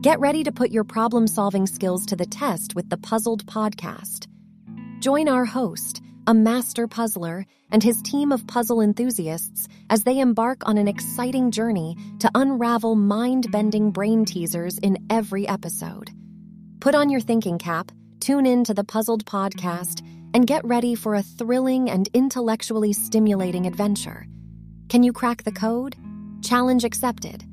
Get ready to put your problem solving skills to the test with the Puzzled Podcast. Join our host, a master puzzler, and his team of puzzle enthusiasts as they embark on an exciting journey to unravel mind bending brain teasers in every episode. Put on your thinking cap, tune in to the Puzzled Podcast, and get ready for a thrilling and intellectually stimulating adventure. Can you crack the code? Challenge accepted.